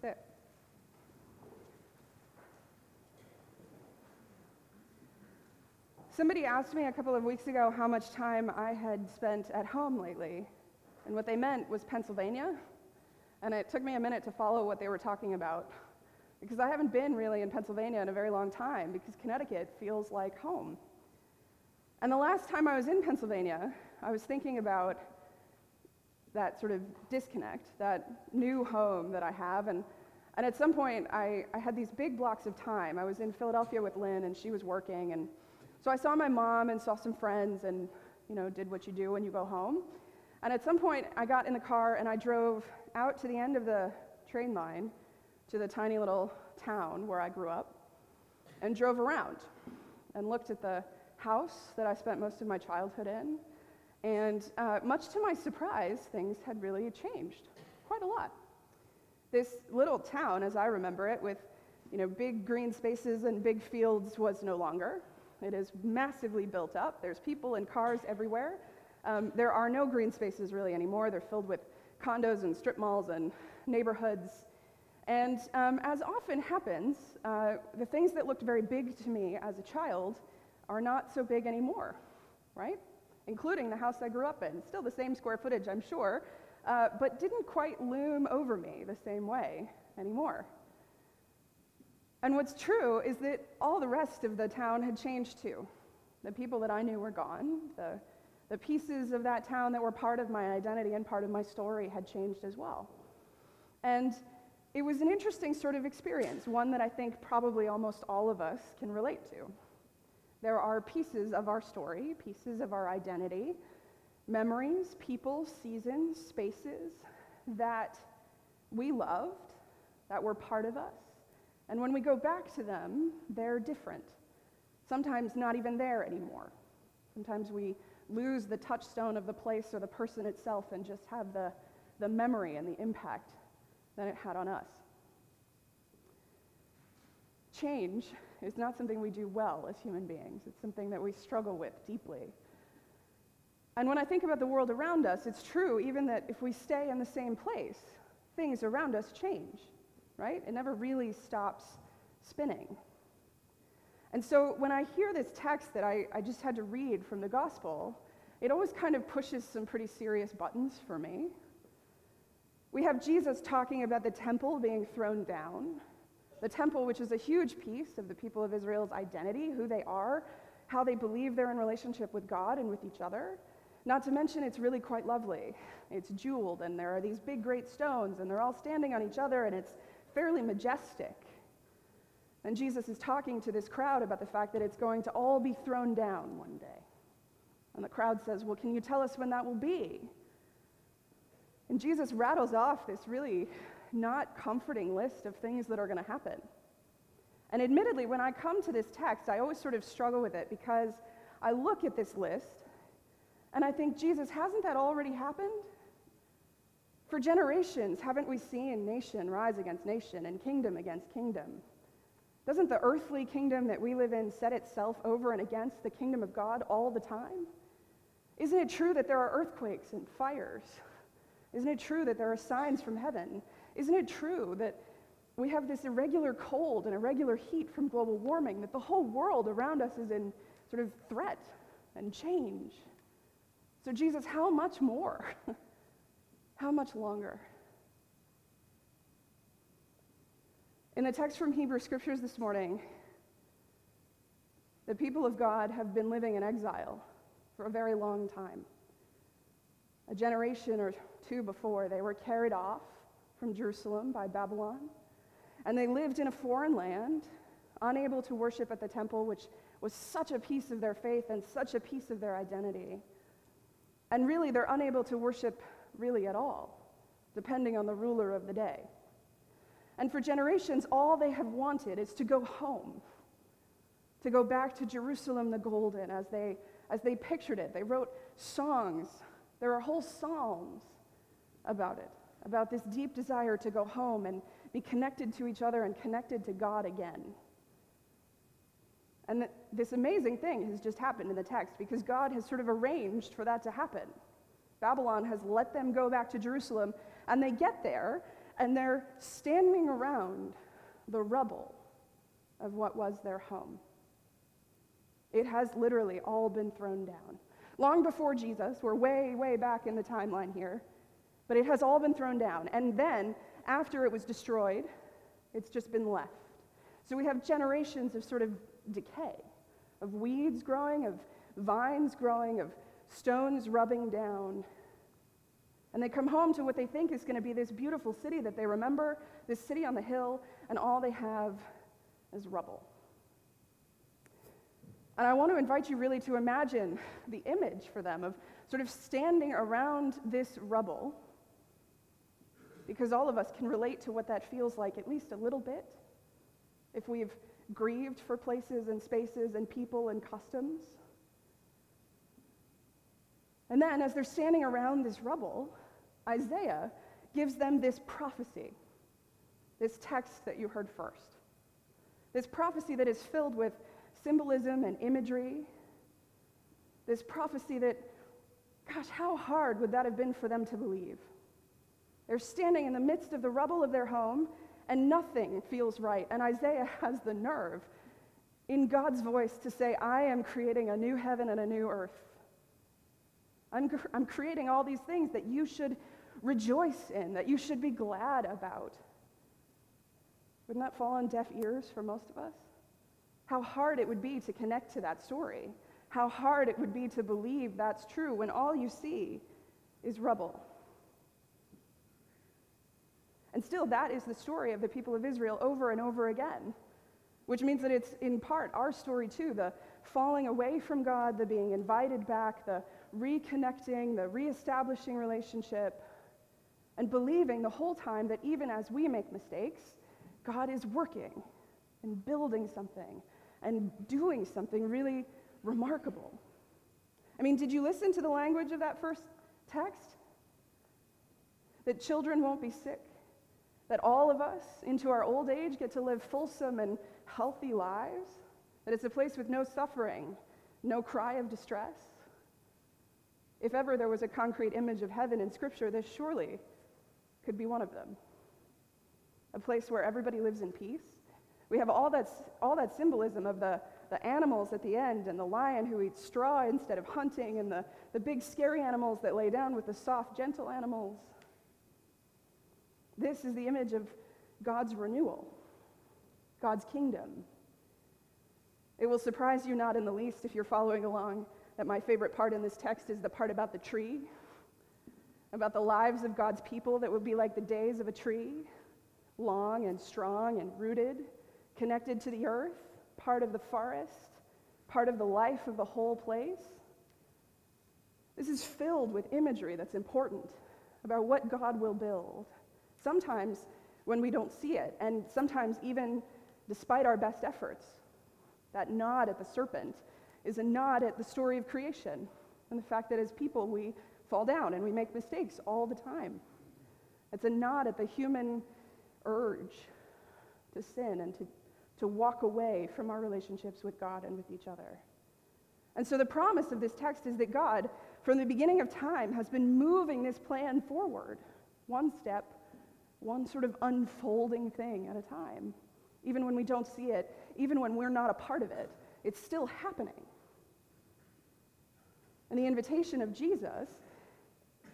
sit. Somebody asked me a couple of weeks ago how much time I had spent at home lately. And what they meant was Pennsylvania. And it took me a minute to follow what they were talking about. Because I haven't been really in Pennsylvania in a very long time, because Connecticut feels like home. And the last time I was in Pennsylvania, I was thinking about that sort of disconnect, that new home that I have. And, and at some point, I, I had these big blocks of time. I was in Philadelphia with Lynn, and she was working. And so I saw my mom and saw some friends and, you know, did what you do when you go home. And at some point, I got in the car and I drove out to the end of the train line to the tiny little town where I grew up and drove around and looked at the house that I spent most of my childhood in. And uh, much to my surprise, things had really changed quite a lot. This little town, as I remember it, with you know, big green spaces and big fields, was no longer. It is massively built up. There's people and cars everywhere. Um, there are no green spaces really anymore. They're filled with condos and strip malls and neighborhoods. And um, as often happens, uh, the things that looked very big to me as a child are not so big anymore, right? Including the house I grew up in. Still the same square footage, I'm sure, uh, but didn't quite loom over me the same way anymore. And what's true is that all the rest of the town had changed too. The people that I knew were gone. The, the pieces of that town that were part of my identity and part of my story had changed as well. And it was an interesting sort of experience, one that I think probably almost all of us can relate to. There are pieces of our story, pieces of our identity, memories, people, seasons, spaces that we loved, that were part of us, and when we go back to them, they're different. Sometimes not even there anymore. Sometimes we lose the touchstone of the place or the person itself and just have the, the memory and the impact that it had on us. Change is not something we do well as human beings, it's something that we struggle with deeply. And when I think about the world around us, it's true even that if we stay in the same place, things around us change right? It never really stops spinning. And so when I hear this text that I, I just had to read from the gospel, it always kind of pushes some pretty serious buttons for me. We have Jesus talking about the temple being thrown down, the temple, which is a huge piece of the people of Israel's identity, who they are, how they believe they're in relationship with God and with each other. Not to mention, it's really quite lovely. It's jeweled, and there are these big, great stones, and they're all standing on each other, and it's fairly majestic. And Jesus is talking to this crowd about the fact that it's going to all be thrown down one day. And the crowd says, Well, can you tell us when that will be? And Jesus rattles off this really not comforting list of things that are going to happen. And admittedly, when I come to this text, I always sort of struggle with it because I look at this list and I think, Jesus, hasn't that already happened? For generations, haven't we seen nation rise against nation and kingdom against kingdom? Doesn't the earthly kingdom that we live in set itself over and against the kingdom of God all the time? Isn't it true that there are earthquakes and fires? Isn't it true that there are signs from heaven? Isn't it true that we have this irregular cold and irregular heat from global warming, that the whole world around us is in sort of threat and change? So, Jesus, how much more? How much longer? In the text from Hebrew Scriptures this morning, the people of God have been living in exile for a very long time. A generation or two before, they were carried off from Jerusalem by Babylon, and they lived in a foreign land, unable to worship at the temple, which was such a piece of their faith and such a piece of their identity. And really, they're unable to worship really at all, depending on the ruler of the day. And for generations, all they have wanted is to go home, to go back to Jerusalem the Golden as they, as they pictured it. They wrote songs, there are whole psalms about it, about this deep desire to go home and be connected to each other and connected to God again. And th- this amazing thing has just happened in the text because God has sort of arranged for that to happen. Babylon has let them go back to Jerusalem, and they get there, And they're standing around the rubble of what was their home. It has literally all been thrown down. Long before Jesus, we're way, way back in the timeline here, but it has all been thrown down. And then, after it was destroyed, it's just been left. So we have generations of sort of decay, of weeds growing, of vines growing, of stones rubbing down. And they come home to what they think is going to be this beautiful city that they remember, this city on the hill, and all they have is rubble. And I want to invite you really to imagine the image for them of sort of standing around this rubble, because all of us can relate to what that feels like at least a little bit. If we've grieved for places and spaces and people and customs. And then, as they're standing around this rubble, Isaiah gives them this prophecy, this text that you heard first. This prophecy that is filled with symbolism and imagery. This prophecy that, gosh, how hard would that have been for them to believe? They're standing in the midst of the rubble of their home, and nothing feels right. And Isaiah has the nerve in God's voice to say, I am creating a new heaven and a new earth. I'm, I'm creating all these things that you should rejoice in, that you should be glad about. Wouldn't that fall on deaf ears for most of us? How hard it would be to connect to that story. How hard it would be to believe that's true when all you see is rubble. And still, that is the story of the people of Israel over and over again, which means that it's in part our story too the falling away from God, the being invited back, the reconnecting, the reestablishing relationship, and believing the whole time that even as we make mistakes, God is working and building something and doing something really remarkable. I mean, did you listen to the language of that first text? That children won't be sick, that all of us into our old age get to live fulsome and healthy lives, that it's a place with no suffering, no cry of distress. If ever there was a concrete image of heaven in Scripture, this surely could be one of them. A place where everybody lives in peace, we have all that, all that symbolism of the, the animals at the end and the lion who eats straw instead of hunting and the, the big scary animals that lay down with the soft, gentle animals. This is the image of God's renewal, God's kingdom. It will surprise you not in the least if you're following along that my favorite part in this text is the part about the tree, about the lives of God's people that would be like the days of a tree, long and strong and rooted connected to the earth, part of the forest, part of the life of the whole place. This is filled with imagery that's important about what God will build. Sometimes when we don't see it, and sometimes even despite our best efforts. That nod at the serpent is a nod at the story of creation and the fact that as people we fall down and we make mistakes all the time. It's a nod at the human urge to sin and to to walk away from our relationships with God and with each other. And so the promise of this text is that God, from the beginning of time, has been moving this plan forward, one step, one sort of unfolding thing at a time. Even when we don't see it, even when we're not a part of it, it's still happening. And the invitation of Jesus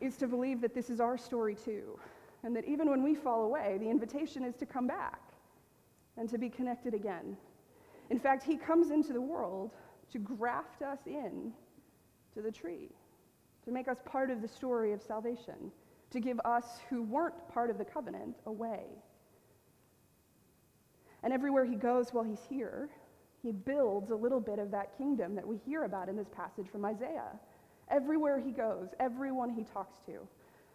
is to believe that this is our story too, and that even when we fall away, the invitation is to come back and to be connected again. In fact, he comes into the world to graft us in to the tree, to make us part of the story of salvation, to give us who weren't part of the covenant away. And everywhere he goes while he's here, he builds a little bit of that kingdom that we hear about in this passage from Isaiah. Everywhere he goes, everyone he talks to,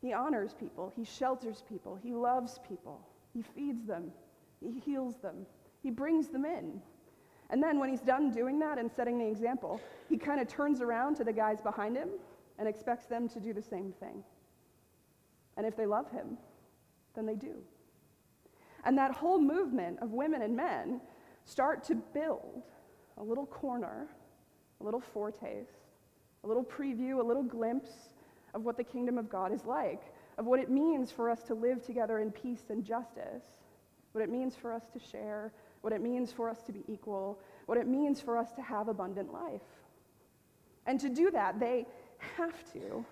he honors people, he shelters people, he loves people, he feeds them, he heals them, He brings them in. And then when he's done doing that and setting the example, he kind of turns around to the guys behind him and expects them to do the same thing. And if they love him, then they do. And that whole movement of women and men start to build a little corner, a little foretaste, a little preview, a little glimpse of what the kingdom of God is like of what it means for us to live together in peace and justice, what it means for us to share, what it means for us to be equal, what it means for us to have abundant life. And to do that, they have to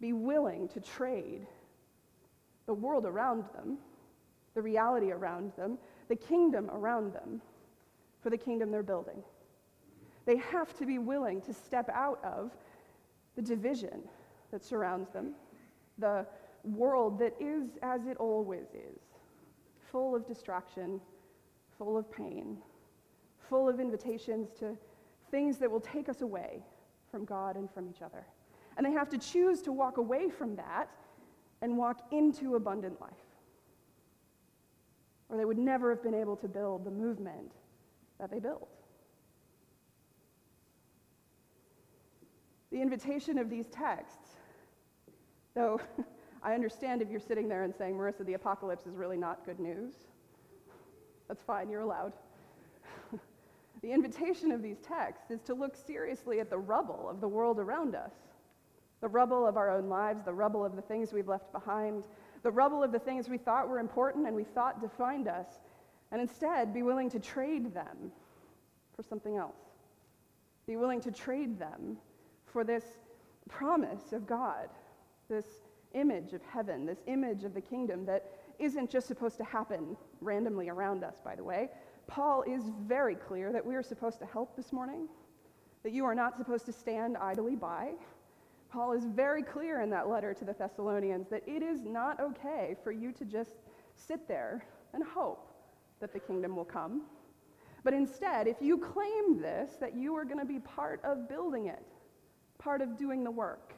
be willing to trade the world around them, the reality around them, the kingdom around them, for the kingdom they're building. They have to be willing to step out of the division that surrounds them, the world that is as it always is, full of distraction, full of pain, full of invitations to things that will take us away from God and from each other. And they have to choose to walk away from that and walk into abundant life. Or they would never have been able to build the movement that they built. The invitation of these texts, though I understand if you're sitting there and saying, Marissa, the apocalypse is really not good news. That's fine, you're allowed. the invitation of these texts is to look seriously at the rubble of the world around us the rubble of our own lives, the rubble of the things we've left behind, the rubble of the things we thought were important and we thought defined us, and instead be willing to trade them for something else. Be willing to trade them for this promise of God, this image of heaven, this image of the kingdom that isn't just supposed to happen randomly around us, by the way. Paul is very clear that we are supposed to help this morning, that you are not supposed to stand idly by. Paul is very clear in that letter to the Thessalonians that it is not okay for you to just sit there and hope that the kingdom will come. But instead, if you claim this, that you are going to be part of building it, part of doing the work,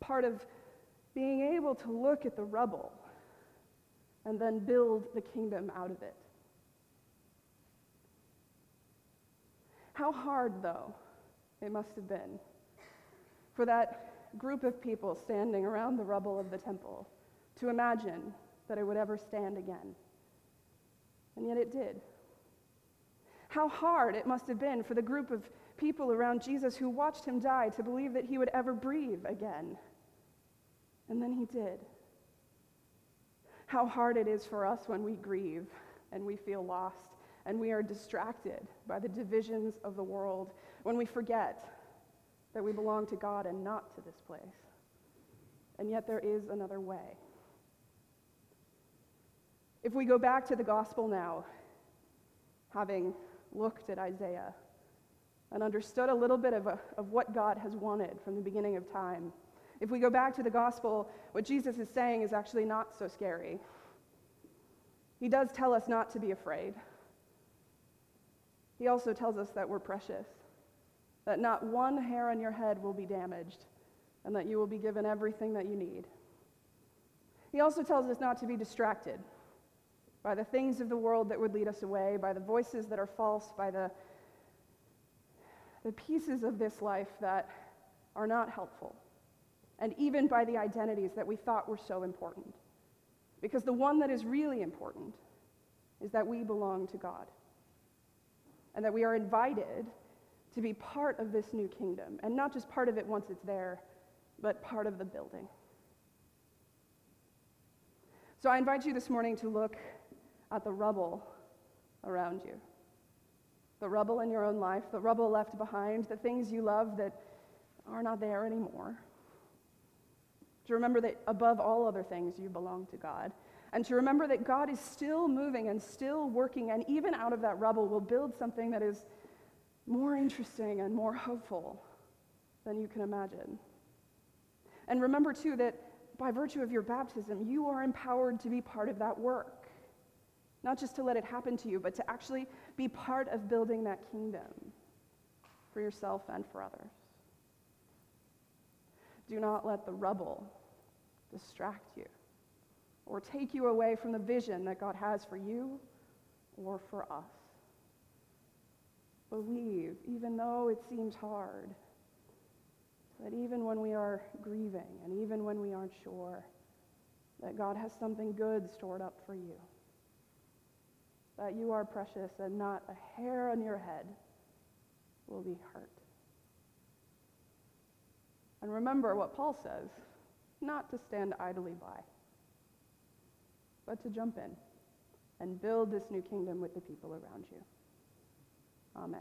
part of being able to look at the rubble and then build the kingdom out of it. How hard, though, it must have been for that group of people standing around the rubble of the temple to imagine that it would ever stand again. And yet it did. How hard it must have been for the group of people around Jesus who watched him die to believe that he would ever breathe again. And then he did. How hard it is for us when we grieve and we feel lost and we are distracted by the divisions of the world, when we forget that we belong to God and not to this place. And yet there is another way. If we go back to the gospel now, having looked at Isaiah and understood a little bit of, a, of what God has wanted from the beginning of time, if we go back to the gospel, what Jesus is saying is actually not so scary. He does tell us not to be afraid. He also tells us that we're precious that not one hair on your head will be damaged, and that you will be given everything that you need. He also tells us not to be distracted by the things of the world that would lead us away, by the voices that are false, by the, the pieces of this life that are not helpful, and even by the identities that we thought were so important. Because the one that is really important is that we belong to God, and that we are invited to be part of this new kingdom, and not just part of it once it's there, but part of the building. So I invite you this morning to look at the rubble around you. The rubble in your own life, the rubble left behind, the things you love that are not there anymore. To remember that above all other things, you belong to God. And to remember that God is still moving and still working, and even out of that rubble will build something that is more interesting and more hopeful than you can imagine. And remember, too, that by virtue of your baptism, you are empowered to be part of that work. Not just to let it happen to you, but to actually be part of building that kingdom for yourself and for others. Do not let the rubble distract you or take you away from the vision that God has for you or for us believe, even though it seems hard, that even when we are grieving and even when we aren't sure, that God has something good stored up for you. That you are precious and not a hair on your head will be hurt. And remember what Paul says not to stand idly by, but to jump in and build this new kingdom with the people around you. Amen.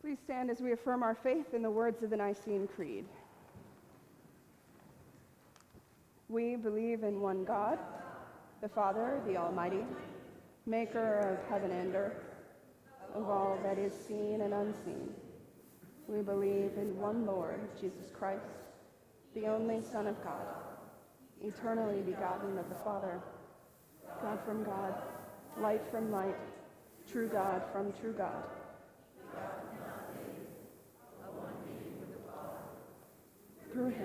Please stand as we affirm our faith in the words of the Nicene Creed. We believe in one God, the Father, the Almighty, maker of heaven and earth, of all that is seen and unseen. We believe in one Lord, Jesus Christ, the only Son of God, eternally begotten of the Father, God from God, light from light, true God from true God. Through him.